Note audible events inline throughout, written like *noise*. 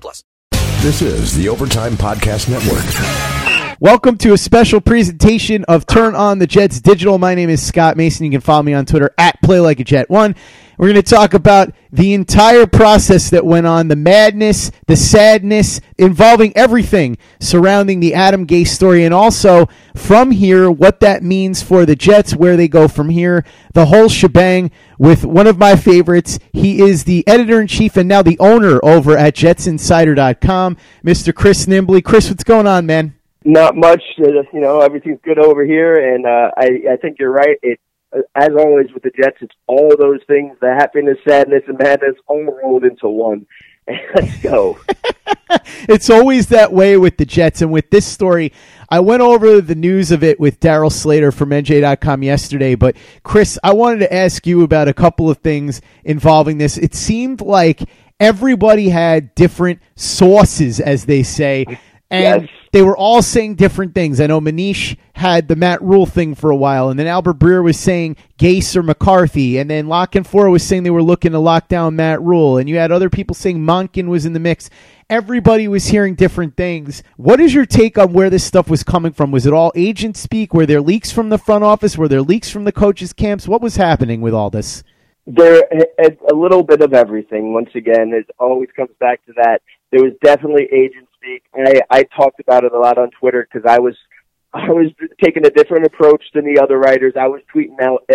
plus. This is the Overtime Podcast Network. Welcome to a special presentation of Turn On the Jets Digital. My name is Scott Mason. You can follow me on Twitter at Play Like a Jet One. We're going to talk about the entire process that went on, the madness, the sadness, involving everything surrounding the Adam Gase story, and also from here, what that means for the Jets, where they go from here, the whole shebang with one of my favorites. He is the editor in chief and now the owner over at jetsinsider.com, Mr. Chris Nimbley. Chris, what's going on, man? Not much. Uh, you know, everything's good over here, and uh, I, I think you're right. It as always with the Jets, it's all those things, the happiness, sadness, and madness all rolled into one. *laughs* Let's go. *laughs* it's always that way with the Jets. And with this story, I went over the news of it with Darryl Slater from NJ.com yesterday. But, Chris, I wanted to ask you about a couple of things involving this. It seemed like everybody had different sources, as they say. And Yes. they were all saying different things. I know Manish had the Matt Rhule thing for a while, and then Albert Breer was saying Gase or McCarthy, and then La Canfora was saying they were looking to lock down Matt Rhule, and you had other people saying Monken was in the mix. Everybody was hearing different things. What is your take on where this stuff was coming from? Was it all agent speak? Were there leaks from the front office? Were there leaks from the coaches' camps? What was happening with all this? There, a, a little bit of everything. Once again, it always comes back to that. There was definitely agent speak. I, I talked about it a lot on Twitter because I was, I was taking a different approach than the other writers. I was tweeting out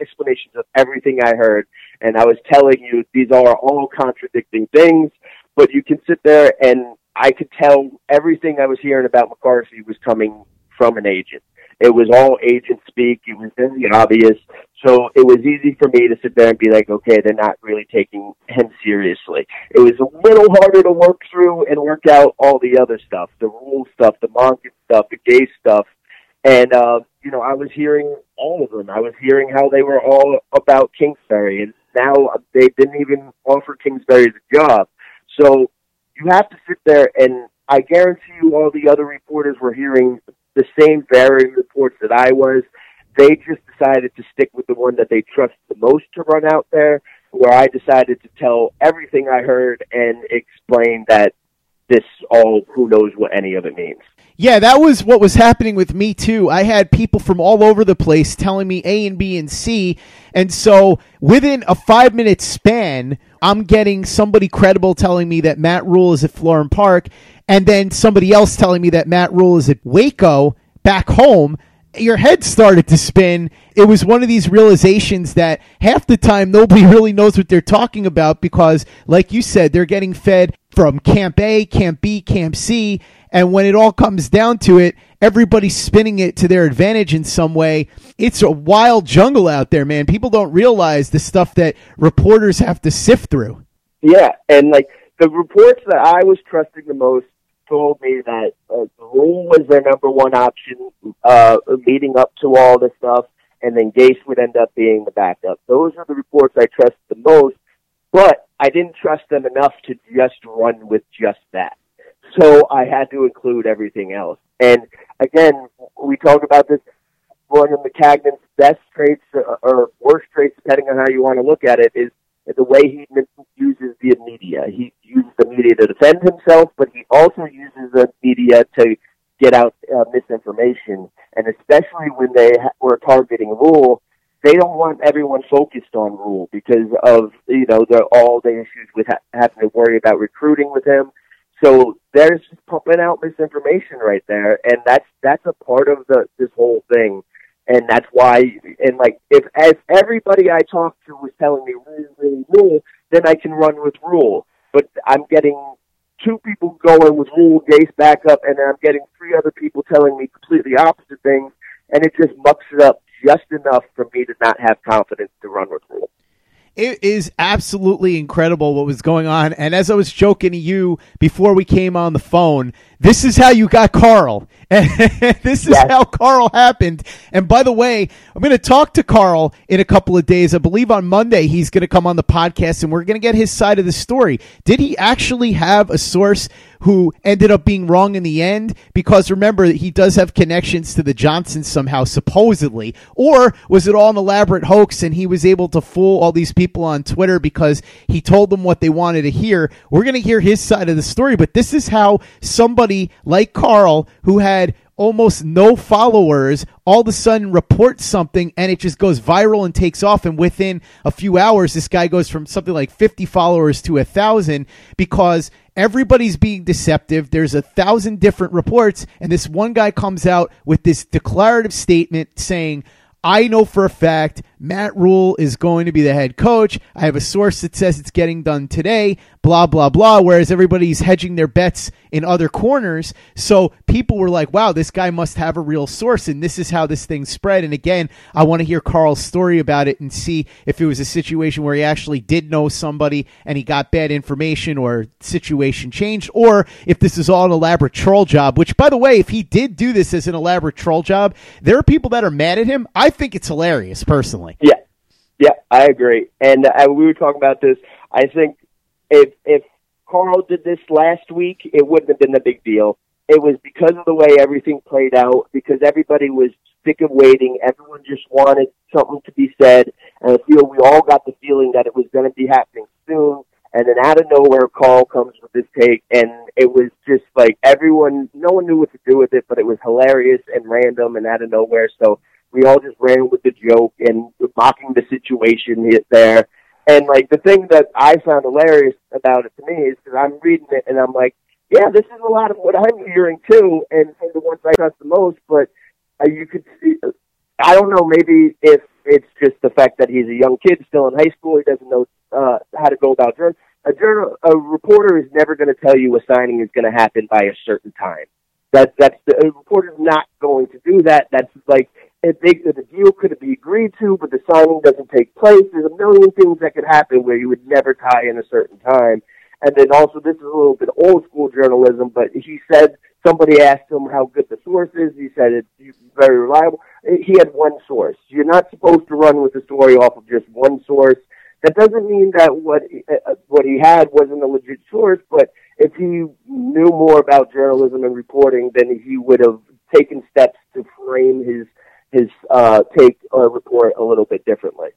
explanations of everything I heard, and I was telling you these are all contradicting things. But you can sit there, and I could tell everything I was hearing about McCarthy was coming from an agent. It was all agent speak. It was very obvious. So it was easy for me to sit there and be like, okay, they're not really taking him seriously. It was a little harder to work through and work out all the other stuff, the Rhule stuff, the Monken stuff, the Gase stuff. And, uh, you know, I was hearing all of them. I was hearing how they were all about Kingsbury and now they didn't even offer Kingsbury the job. So you have to sit there and I guarantee you all the other reporters were hearing the same varying reports that I was. They just decided to stick with the one that they trust the most to run out there, where I decided to tell everything I heard and explain that this all, who knows what any of it means. Yeah, that was what was happening with me too. I had people from all over the place telling me A and B and C. And so within a five minute span, I'm getting somebody credible telling me that Matt Rhule is at Florham Park, and then somebody else telling me that Matt Rhule is at Waco back home. Your head started to spin. It was one of these realizations that half the time nobody *laughs* really knows what they're talking about because, like you said, they're getting fed from Camp A, Camp B, Camp C. And when it all comes down to it, everybody's spinning it to their advantage in some way. It's a wild jungle out there, man. People don't realize the stuff that reporters have to sift through. Yeah, and like the reports that I was trusting the most told me that uh, was their number one option uh, leading up to all this stuff, and then Gase would end up being the backup. Those are the reports I trust the most. but I didn't trust them enough to just run with just that. So I had to include everything else. And again, we talk about this. William Maccagnan's best traits or worst traits, depending on how you want to look at it, is the way he uses the media. He uses the media to defend himself, but he also uses the media to get out uh, misinformation. And especially when they ha- were targeting Rhule, they don't want everyone focused on Rhule because of you know the all the issues with ha- having to worry about recruiting with him. So they're just pumping out misinformation right there, and that's that's a part of the this whole thing, and that's why. And like if as everybody I talked to was telling me Rhule, Rhule, Rhule, then I can run with Rhule. But I'm getting two people going with Rhule Gase back up, and then I'm getting three other people telling me completely opposite things, and it just mucks it up just enough for me to not have confidence to run with Rhule. It is absolutely incredible what was going on. And as I was joking to you before we came on the phone, this is how you got Carl. *laughs* And this is yes. how Carl happened. And by the way, I'm going to talk to Carl in a couple of days. I believe on Monday he's going to come on the podcast and we're going to get his side of the story. Did he actually have a source who ended up being wrong in the end? Because remember, he does have connections to the Johnsons somehow, supposedly. Or was it all an elaborate hoax and he was able to fool all these people on Twitter because he told them what they wanted to hear? We're going to hear his side of the story, but this is how somebody like Carl, who had almost no followers all of a sudden reports something and it just goes viral and takes off. And within a few hours this guy goes from something like 50 followers to a thousand because everybody's being deceptive. There's a thousand different reports. And this one guy comes out with this declarative statement saying I know for a fact Matt Rhule is going to be the head coach. I have a source that says it's getting done today, blah, blah, blah. Whereas everybody's hedging their bets in other corners. So people were like, wow, this guy must have a real source. And this is how this thing spread. And again, I want to hear Carl's story about it and see if it was a situation where he actually did know somebody and he got bad information or situation changed, or if this is all an elaborate troll job, which, by the way, if he did do this as an elaborate troll job, there are people that are mad at him. I think it's hilarious personally. Yeah, yeah, I agree. And uh, we were talking about this. I think if if Carl did this last week, it wouldn't have been a big deal. It was because of the way everything played out, because everybody was sick of waiting. Everyone just wanted something to be said, and I feel we all got the feeling that it was going to be happening soon. And then out of nowhere, Carl comes with this take, and it was just like everyone, no one knew what to do with it, but it was hilarious and random and out of nowhere. So we all just ran with the joke and mocking the situation there. And like the thing that I found hilarious about it to me is because I'm reading it and I'm like, yeah, this is a lot of what I'm hearing too, and, and the ones I trust the most. But uh, you could see, I don't know, maybe if it's just the fact that he's a young kid still in high school, he doesn't know uh, how to go about journal. A journal, a reporter is never going to tell you a signing is going to happen by a certain time. That that's the a reporter's not going to do that. That's like if, they, the deal could be agreed to, but the signing doesn't take place, there's a million things that could happen where you would never tie in a certain time. And then also, this is a little bit old school journalism, but he said somebody asked him how good the source is. He said it's very reliable. He had one source. You're not supposed to run with the story off of just one source. That doesn't mean that what uh, what he had wasn't a legit source, but if he knew more about journalism and reporting, then he would have taken steps to frame his his uh, take or report a little bit differently.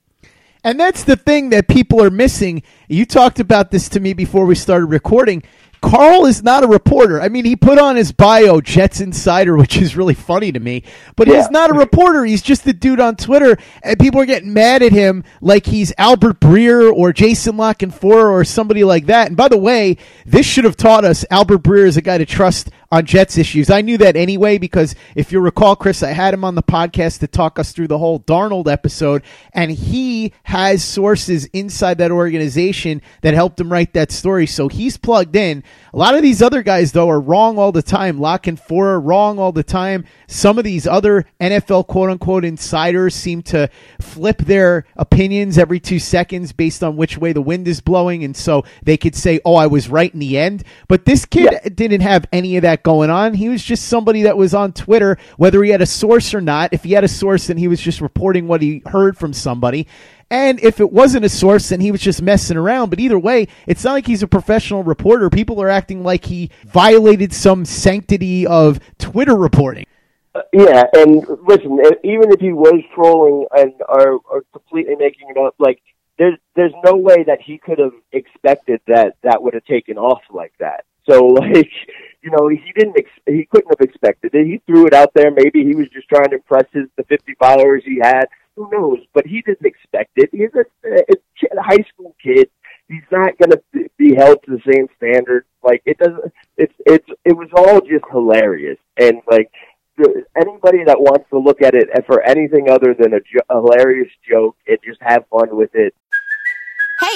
And that's the thing that people are missing. You talked about this to me before we started recording. Carl is not a reporter. I mean, he put on his bio Jets Insider, *laughs* which is really funny to me, but yeah. he's not a reporter. He's just a dude on Twitter, and people are getting mad at him like he's Albert Breer or Jason La Canfora or somebody like that. And by the way, this should have taught us Albert Breer is a guy to trust on Jets issues. I knew that anyway because if you recall, Chris, I had him on the podcast to talk us through the whole Darnold episode, and he has sources inside that organization that helped him write that story. So he's plugged in. A lot of these other guys, though, are wrong all the time. La Canfora, wrong all the time. Some of these other NFL quote unquote insiders seem to flip their opinions every two seconds based on which way the wind is blowing. And so they could say, oh, I was right in the end. But this kid yeah. didn't have any of that that going on. He was just somebody that was on Twitter, whether he had a source or not. If he had a source, then he was just reporting what he heard from somebody. And if it wasn't a source, then he was just messing around. But either way, it's not like he's a professional reporter. People are acting like he violated some sanctity of Twitter reporting. Uh, yeah, and listen, even if he was trolling and are, or completely making it up, like there's there's no way that he could have expected that that would have taken off like that. So *laughs* like, you know, he didn't ex- he couldn't have expected it. He threw it out there. Maybe he was just trying to impress his the 50 followers he had. Who knows? But he didn't expect it. He's a, a, a high school kid. He's not going to be held to the same standard. Like it doesn't. It's it's it was all just hilarious and like anybody that wants to look at it for anything other than a, jo- hilarious joke and just have fun with it,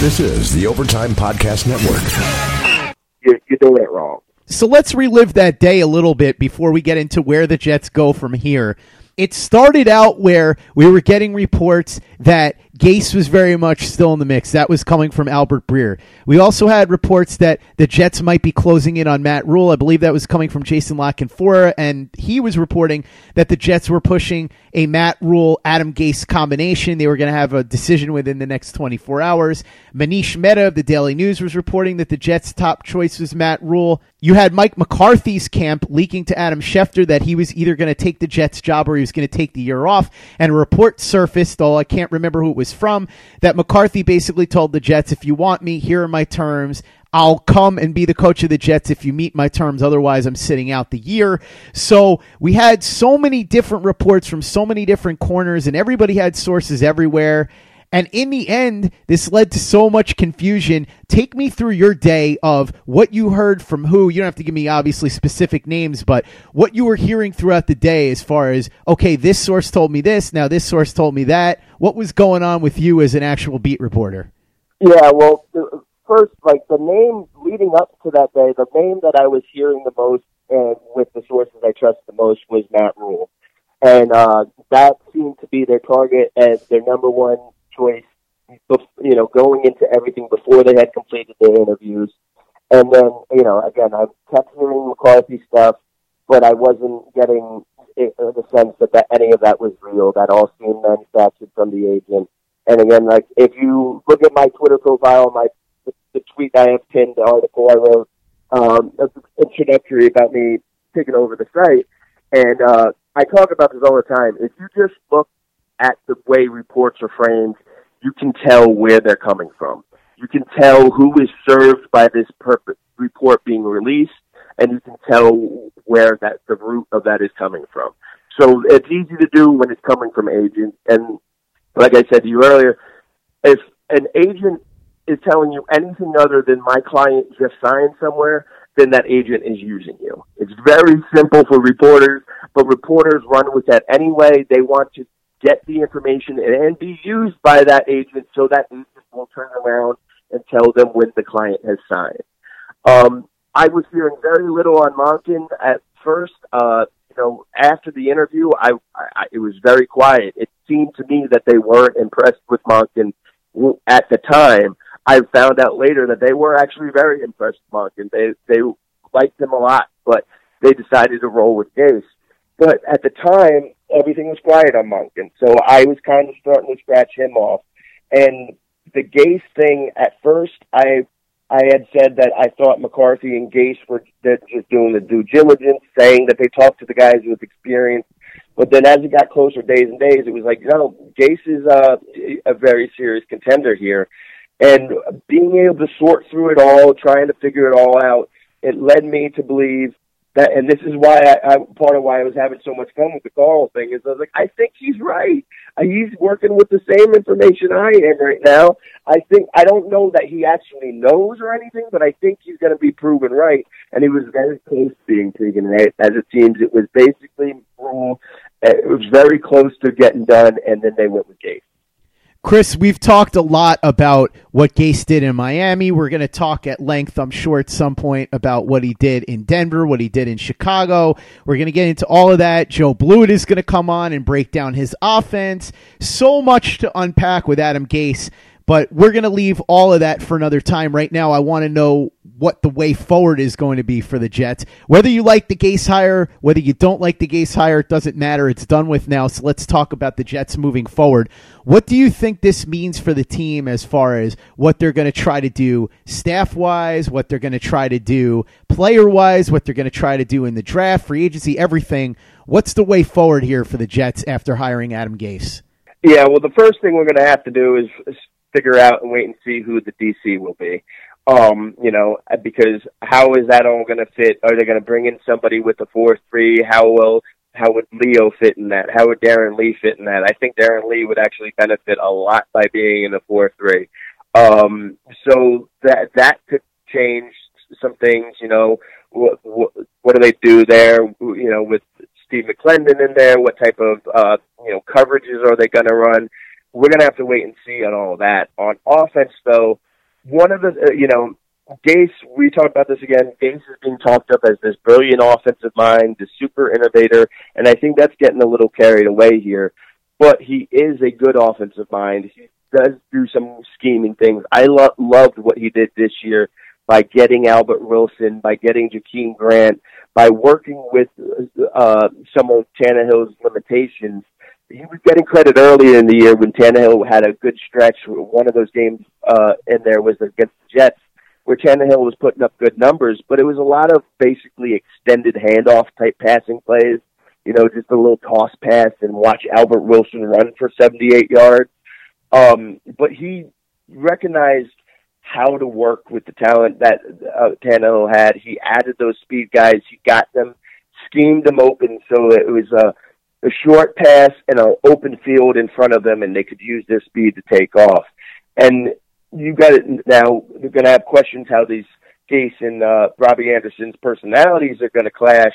This is the Overtime Podcast Network. you're, you're doing it wrong. So let's relive that day a little bit before we get into where the Jets go from here. It started out where we were getting reports that Gase was very much still in the mix. That was coming from Albert Breer. We also had reports that the Jets might be closing in on Matt Rhule. I believe that was coming from Jason La Canfora, and he was reporting that the Jets were pushing a Matt Rhule Adam Gase combination. They were going to have a decision within the next 24 hours. Manish Mehta of the Daily News was reporting that the Jets' top choice was Matt Rhule. You had Mike McCarthy's camp leaking to Adam Schefter that he was either going to take the Jets job or he was going to take the year off. And a report surfaced, though I can't remember who it was from, that McCarthy basically told the Jets, if you want me, here are my terms. I'll come and be the coach of the Jets if you meet my terms. Otherwise, I'm sitting out the year. So we had so many different reports from so many different corners, and everybody had sources everywhere. And in the end, this led to so much confusion. Take me through your day of what you heard from who. You don't have to give me obviously specific names, but what you were hearing throughout the day as far as, okay, this source told me this, now this source told me that. What was going on with you as an actual beat reporter? Yeah, well, first, like the name leading up to that day, the name that I was hearing the most and with the sources I trust the most was Matt Rhule, and uh, that seemed to be their target as their number one choice. You know, going into everything before they had completed their interviews, and then you know, again, I kept hearing McCarthy stuff, but I wasn't getting it, uh, the sense that, that any of that was real. That all seemed manufactured from the agent. And again, like if you look at my Twitter profile, my the, the tweet I have pinned, the article I wrote, um, introductory about me taking over the site, and uh, I talk about this all the time. If you just look at the way reports are framed, you can tell where they're coming from. You can tell who is served by this purpose, report being released, and you can tell where that the root of that is coming from. So it's easy to do when it's coming from agents. And like I said to you earlier, if an agent is telling you anything other than my client just signed somewhere, then that agent is using you. It's very simple for reporters, but reporters run with that anyway. They want to get the information and be used by that agent so that agent will turn around and tell them when the client has signed. Um, I was hearing very little on Monken at first. Uh, you know, after the interview, I, I it was very quiet. It seemed to me that they weren't impressed with Monken at the time. I found out later that they were actually very impressed with Monken. They they liked him a lot, but they decided to roll with Gase. But at the time, everything was quiet on Monken, so I was kind of starting to scratch him off. And the Gase thing at first, I I had said that I thought McCarthy and Gase were just doing the due diligence, saying that they talked to the guys with experience. But then as it got closer, days and days, it was like, no, Gase is uh, a very serious contender here. And being able to sort through it all, trying to figure it all out, it led me to believe that, and this is why I, I part of why I was having so much fun with the Carl thing is I was like, I think he's right. Uh, He's working with the same information I am right now. I think I don't know that he actually knows or anything, but I think he's going to be proven right. And he was very close to being proven right. As it seems, it was basically uh, it was very close to getting done, and then they went with Gase. Chris, we've talked a lot about what Gase did in Miami. We're going to talk at length, I'm sure, at some point about what he did in Denver, what he did in Chicago. We're going to get into all of that. Joe Blewett is going to come on and break down his offense. So much to unpack with Adam Gase, but we're going to leave all of that for another time. Right now, I want to know what the way forward is going to be for the Jets. Whether you like the Gase hire, whether you don't like the Gase hire, it doesn't matter. It's done with now. So let's talk about the Jets moving forward. What do you think this means for the team as far as what they're going to try to do staff wise, what they're going to try to do player wise, what they're going to try to do in the draft, free agency, everything? What's the way forward here for the Jets after hiring Adam Gase? Yeah, well, the first thing we're going to have to do is, figure out and wait and see who the DC will be. Um, you know, because how is that all going to fit? Are they going to bring in somebody with the four three? How will how would Leo fit in that? How would Darron Lee fit in that? I think Darron Lee would actually benefit a lot by being in a four three. Um, so that that could change some things. You know, what, what what do they do there? You know, with Steve McLendon in there, what type of uh, you know coverages are they going to run? We're going to have to wait and see on all that. On offense, though, one of the uh, you know Gase, we talked about this again. Gase is being talked up as this brilliant offensive mind, the super innovator, and I think that's getting a little carried away here. But he is a good offensive mind. He does do some scheming things. I lo- loved what he did this year by getting Albert Wilson, by getting Jakeem Grant, by working with uh, some of Tannehill's limitations. He was getting credit earlier in the year when Tannehill had a good stretch. One of those games uh, in there was against the Jets, where Tannehill was putting up good numbers, but it was a lot of basically extended handoff type passing plays. You know, just a little toss pass and watch Albert Wilson run for 78 yards. Um, but he recognized how to work with the talent that uh, Tannehill had. He added those speed guys. He got them, schemed them open so it was a, a short pass and an open field in front of them, and they could use their speed to take off. And you got it now. They're going to have questions how these Gase and uh, Robbie Anderson's personalities are going to clash.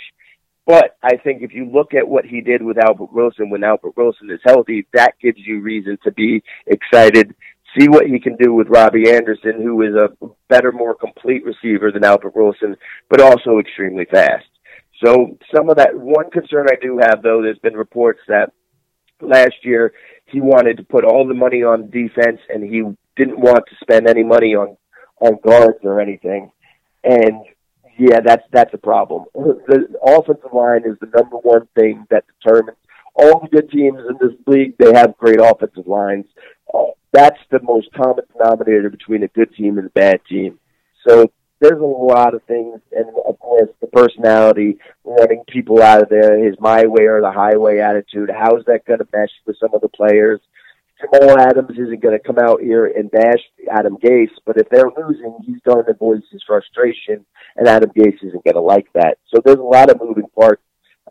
But I think if you look at what he did with Albert Wilson when Albert Wilson is healthy, that gives you reason to be excited. See what he can do with Robbie Anderson, who is a better, more complete receiver than Albert Wilson, but also extremely fast. So some of that one concern I do have though, there's been reports that last year he wanted to put all the money on defense and he didn't want to spend any money on on guards or anything. And yeah, that's that's a problem. *laughs* The offensive line is the number one thing that determines all the good teams in this league. They have great offensive lines. Uh, that's the most common denominator between a good team and a bad team. So there's a lot of things, and of course the personality, running people out of there, his my way or the highway attitude. How's that going to mesh with some of the players? Jamal Adams isn't going to come out here and bash Adam Gase, but if they're losing, he's going to voice his frustration, and Adam Gase isn't going to like that. So there's a lot of moving parts,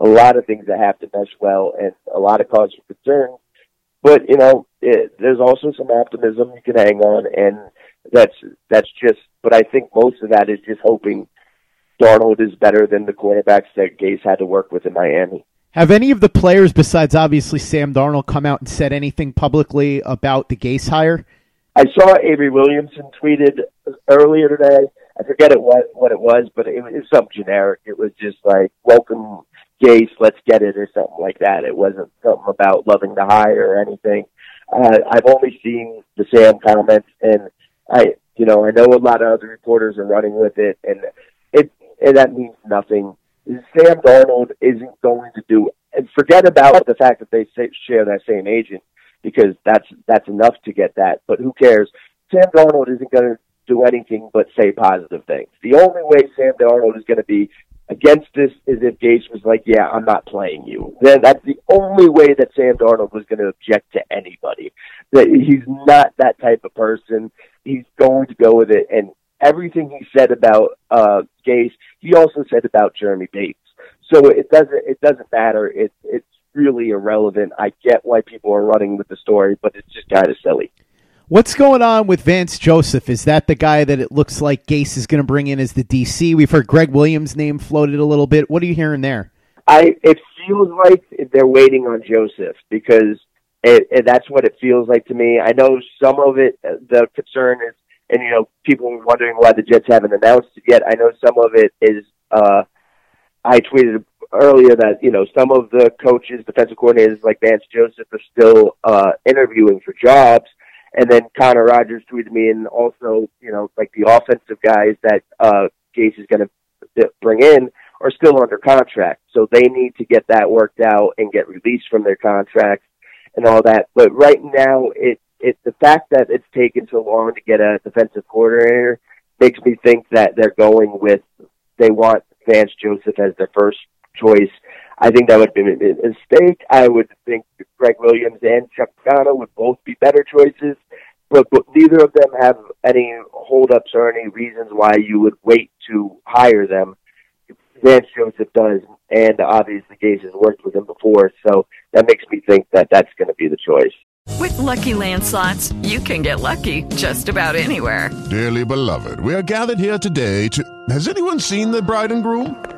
a lot of things that have to mesh well, and a lot of cause for concern. But you know, it, there's also some optimism you can hang on, and that's that's just. But I think most of that is just hoping Darnold is better than the quarterbacks that Gase had to work with in Miami. Have any of the players, besides obviously Sam Darnold, come out and said anything publicly about the Gase hire? I saw Avery Williamson tweeted earlier today. I forget it what what it was, but it was, it was something generic. It was just like "Welcome Gase, let's get it" or something like that. It wasn't something about loving the hire or anything. Uh, I've only seen the Sam comments, and I, you know, I know a lot of other reporters are running with it, and it and that means nothing. Sam Darnold isn't going to do, and forget about the fact that they say, share that same agent because that's that's enough to get that. But who cares? Sam Darnold isn't going to do anything but say positive things. The only way Sam Darnold is going to be against this is if Gase was like, "Yeah, I'm not playing you." Then that's the only way that Sam Darnold was going to object to anybody. That he's not that type of person. He's going to go with it, and everything he said about uh, Gase, he also said about Jeremy Bates. So it doesn't it doesn't matter. It, it's really irrelevant. I get why people are running with the story, but it's just kind of silly. What's going on with Vance Joseph? Is that the guy that it looks like Gase is going to bring in as the DC? We've heard Gregg Williams' name floated a little bit. What are you hearing there? I it feels like they're waiting on Joseph because it, it, that's what it feels like to me. I know some of it. The concern is, and you know, people are wondering why the Jets haven't announced it yet. I know some of it is. uh I tweeted earlier that you know some of the coaches, defensive coordinators like Vance Joseph, are still uh, interviewing for jobs. And then Connor Rogers tweeted me, and also you know like the offensive guys that uh, Gase is going to bring in are still under contract, so they need to get that worked out and get released from their contracts and all that. But right now, it it the fact that it's taken so long to get a defensive coordinator makes me think that they're going with they want Vance Joseph as their first choice. I think that would be a mistake. I would think Gregg Williams and Chuck Pagano would both be better choices, but, but neither of them have any holdups or any reasons why you would wait to hire them. Vance Joseph does, and obviously Gase has worked with him before, so that makes me think that that's going to be the choice. With Lucky Land slots, you can get lucky just about anywhere. Dearly beloved, we are gathered here today to. Has anyone seen the bride and groom?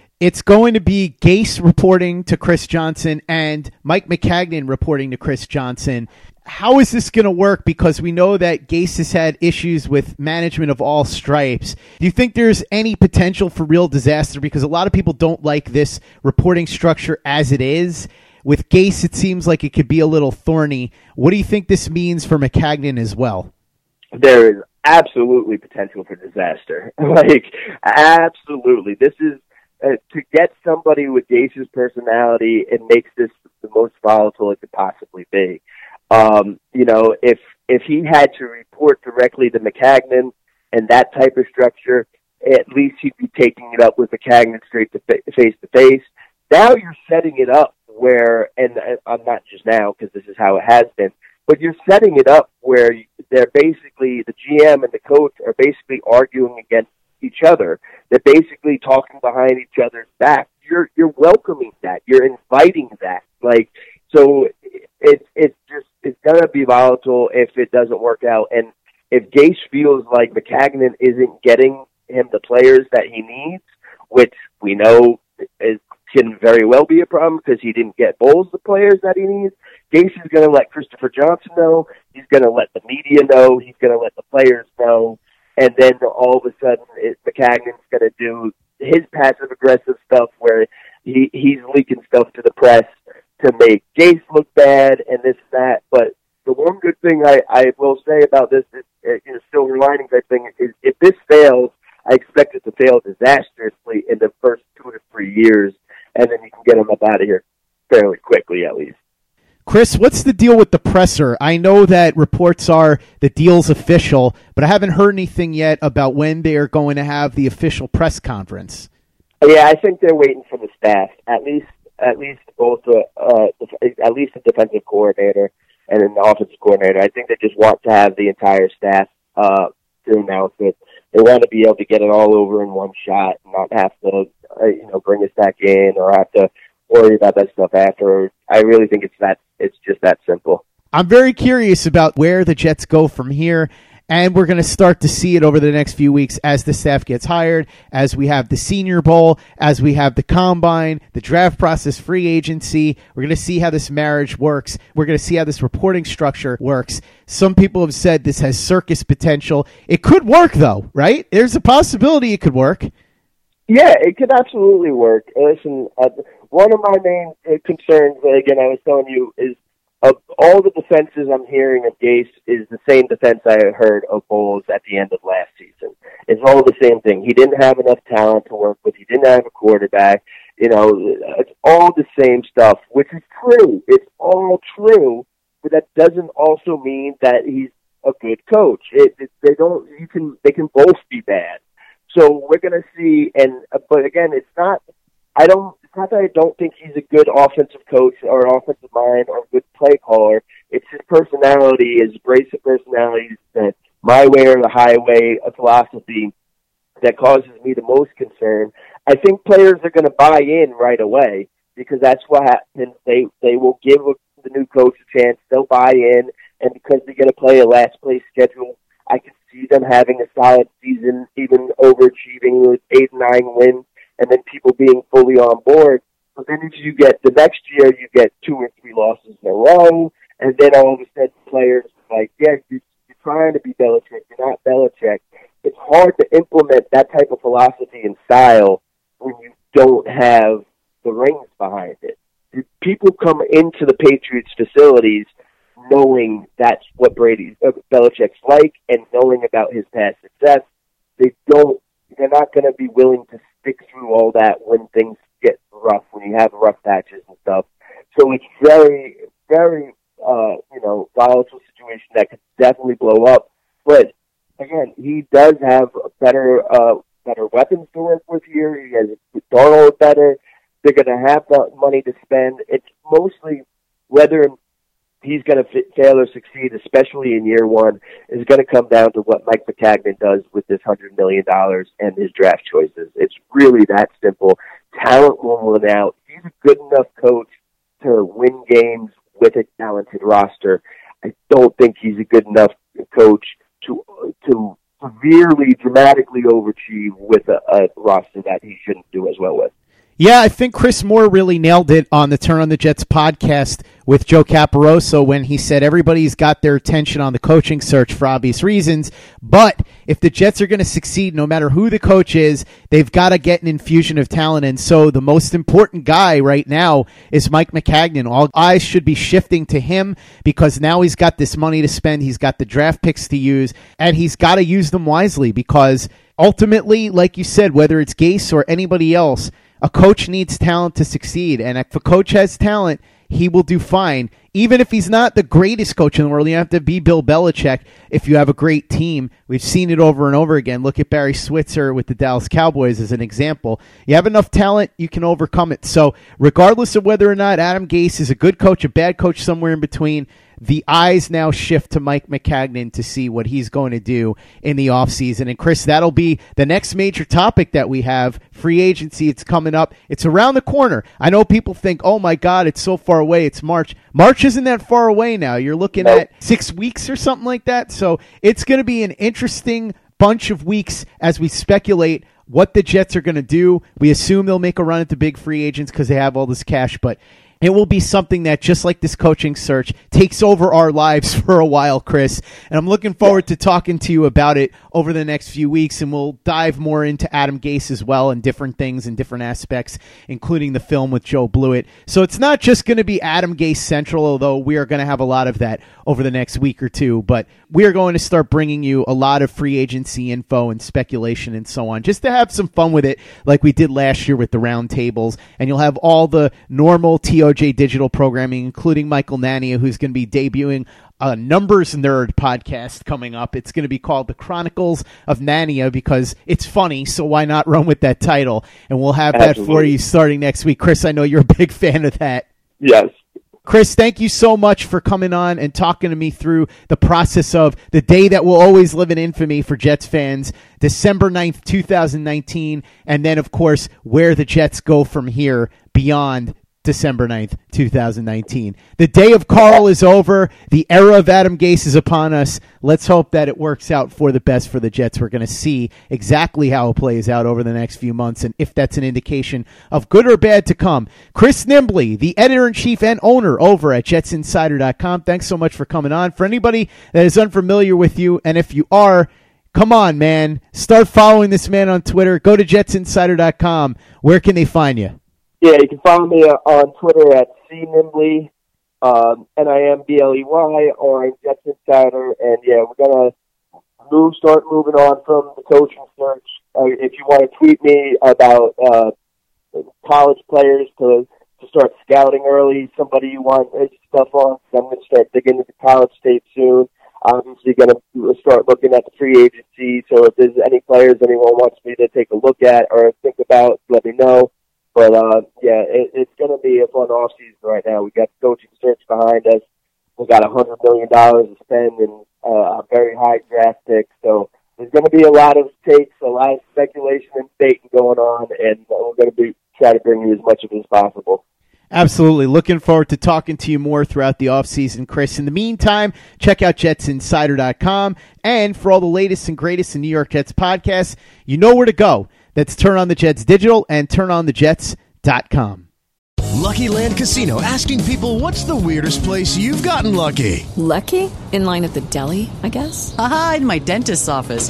It's going to be Gase reporting to Chris Johnson and Mike Maccagnan reporting to Chris Johnson. How is this going to work? Because we know that Gase has had issues with management of all stripes. Do you think there's any potential for real disaster? Because a lot of people don't like this reporting structure as it is. With Gase, it seems like it could be a little thorny. What do you think this means for Maccagnan as well? There is absolutely potential for disaster. *laughs* like, absolutely. This is uh, to get somebody with Gase's personality, it makes this the most volatile it could possibly be. Um, you know, if if he had to report directly to Maccagnan and that type of structure, at least he'd be taking it up with Maccagnan straight to face to face. Now you're setting it up where, and I'm not just now because this is how it has been, but you're setting it up where they're basically the GM and the coach are basically arguing against each other. They're basically talking behind each other's back. You're you're welcoming that. You're inviting that. Like so, it's it's just it's gonna be volatile if it doesn't work out. And if Gase feels like Maccagnan isn't getting him the players that he needs, which we know is can very well be a problem because he didn't get Bowles the players that he needs. Gase is going to let Christopher Johnson know. He's going to let the media know. He's going to let the players know and then all of a sudden it, Maccagnan's going to do his passive aggressive stuff where he he's leaking stuff to the press to make Gase look bad and this and that. But the one good thing I, I will say about this is, you know, silver linings. I think is if this fails, I expect it to fail disastrously in the first two to three years, and then you can get them up out of here fairly quickly at least. Chris, what's the deal with the presser? I know that reports are the deal's official, but I haven't heard anything yet about when they are going to have the official press conference. Yeah, I think they're waiting for the staff. At least, at least both, uh, uh, at least the defensive coordinator and then the offensive coordinator. I think they just want to have the entire staff uh, to announce it. They want to be able to get it all over in one shot, and not have to, uh, you know, bring us back in or have to worry about that stuff after. I really think it's that it's just that simple. I'm very curious about where the Jets go from here. And we're going to start to see it over the next few weeks as the staff gets hired, as we have the Senior Bowl, as we have the Combine, the draft process, free agency. We're going to see how this marriage works. We're going to see how this reporting structure works. Some people have said this has circus potential. It could work, though, right? There's a possibility it could work. Yeah, it could absolutely work. Listen, uh, one of my main uh, concerns, again, I was telling you, is of all the defenses I'm hearing of Gase is the same defense I heard of Bowles at the end of last season. It's all the same thing. He didn't have enough talent to work with. He didn't have a quarterback. You know, it's all the same stuff, which is true. It's all true, but that doesn't also mean that he's a good coach. It, it, they don't. You can. They can both be bad. So we're going to see. And uh, but again, it's not. I don't. It's not that I don't think he's a good offensive coach or an offensive mind or a good play caller. It's his personality, his abrasive personality, that my way or the highway a philosophy that causes me the most concern. I think players are going to buy in right away because that's what happens. They they will give the new coach a chance. They'll buy in, and because they're going to play a last place schedule, I can see them having a solid season, even overachieving with eight nine wins, and then people being fully on board. But then if you get the next year, you get two or three losses in a row, and then all of a sudden players like, yeah, you're, you're trying to be Belichick, you're not Belichick. It's hard to implement that type of philosophy and style when you don't have the rings behind it. People come into the Patriots facilities knowing that's what Brady uh, Belichick's like and knowing about his past success. They don't. They're not going to be willing to stick through all that when things get rough, when you have rough patches and stuff. So it's very, very, uh, you know, volatile situation that could definitely blow up. But again, he does have better, uh, better weapons to work with here. He has Darnold better. They're going to have the money to spend. It's mostly whether he's going to fail or succeed, especially in year one, is going to come down to what Mike Maccagnan does with this hundred million dollars and his draft choices. It's really that simple. Talent will win out. He's a good enough coach to win games with a talented roster. I don't think he's a good enough coach to to severely, dramatically overachieve with a, a roster that he shouldn't do as well with. Yeah, I think Chris Moore really nailed it on the Turn on the Jets podcast with Joe Caporoso when he said everybody's got their attention on the coaching search for obvious reasons. But if the Jets are going to succeed, no matter who the coach is, they've got to get an infusion of talent. And so the most important guy right now is Mike Maccagnan. All eyes should be shifting to him because now he's got this money to spend. He's got the draft picks to use and he's got to use them wisely because ultimately, like you said, whether it's Gase or anybody else, a coach needs talent to succeed, and if a coach has talent, he will do fine. Even if he's not the greatest coach in the world, you have to be Bill Belichick if you have a great team. We've seen it over and over again. Look at Barry Switzer with the Dallas Cowboys as an example. You have enough talent, you can overcome it. So, regardless of whether or not Adam Gase is a good coach, a bad coach, somewhere in between, the eyes now shift to Mike Maccagnan to see what he's going to do in the offseason. And Chris, that'll be the next major topic that we have free agency. It's coming up, it's around the corner. I know people think, oh my God, it's so far away. It's March. March isn't that far away now. You're looking nope. at six weeks or something like that. So it's going to be an interesting bunch of weeks as we speculate what the Jets are going to do. We assume they'll make a run at the big free agents because they have all this cash, but it will be something that, just like this coaching search, takes over our lives *laughs* for a while, Chris. And I'm looking forward to talking to you about it over the next few weeks. And we'll dive more into Adam Gase as well and different things and different aspects, including the film with Joe Blewett. So it's not just going to be Adam Gase Central, although we are going to have a lot of that over the next week or two. But we are going to start bringing you a lot of free agency info and speculation and so on, just to have some fun with it, like we did last year with the roundtables. And you'll have all the normal TO OJ Digital Programming, including Michael Nania, who's going to be debuting a Numbers Nerd podcast coming up. It's going to be called The Chronicles of Nania because it's funny, so why not run with that title? And we'll have Absolutely. that for you starting next week. Chris, I know you're a big fan of that. Yes. Chris, thank you so much for coming on and talking to me through the process of the day that will always live in infamy for Jets fans, December 9th, 2019, and then, of course, where the Jets go from here beyond December 9th, 2019. The day of Carl is over. The era of Adam Gase is upon us. Let's hope that it works out for the best for the Jets. We're going to see exactly how it plays out over the next few months and if that's an indication of good or bad to come. Chris Nimbley, the editor in chief and owner over at jetsinsider.com. Thanks so much for coming on. For anybody that is unfamiliar with you, and if you are, come on, man, start following this man on Twitter. Go to jetsinsider.com. Where can they find you? Yeah, you can follow me on Twitter at cnimbley um, N I M B L E Y, or I'm Jets Insider. And yeah, we're gonna move, start moving on from the coaching search. Uh, if you want to tweet me about uh, college players to to start scouting early, somebody you want stuff on, I'm to start digging into college state soon. Obviously, going to start looking at the free agency. So if there's any players anyone wants me to take a look at or think about, let me know. But uh, yeah, it, it's going to be a fun off season right now. We got the coaching search behind us. We got a hundred million dollars to spend and uh, a very high draft pick. So there's going to be a lot of takes, a lot of speculation and baiting going on, and we're going to be try to bring you as much of it as possible. Absolutely. Looking forward to talking to you more throughout the offseason, Chris. In the meantime, check out jetsinsider.com. And for all the latest and greatest in New York Jets podcasts, you know where to go. That's Turn On the Jets Digital and TurnOnTheJets.com. Lucky Land Casino asking people what's the weirdest place you've gotten lucky? Lucky? In line at the deli, I guess? Aha, in my dentist's office.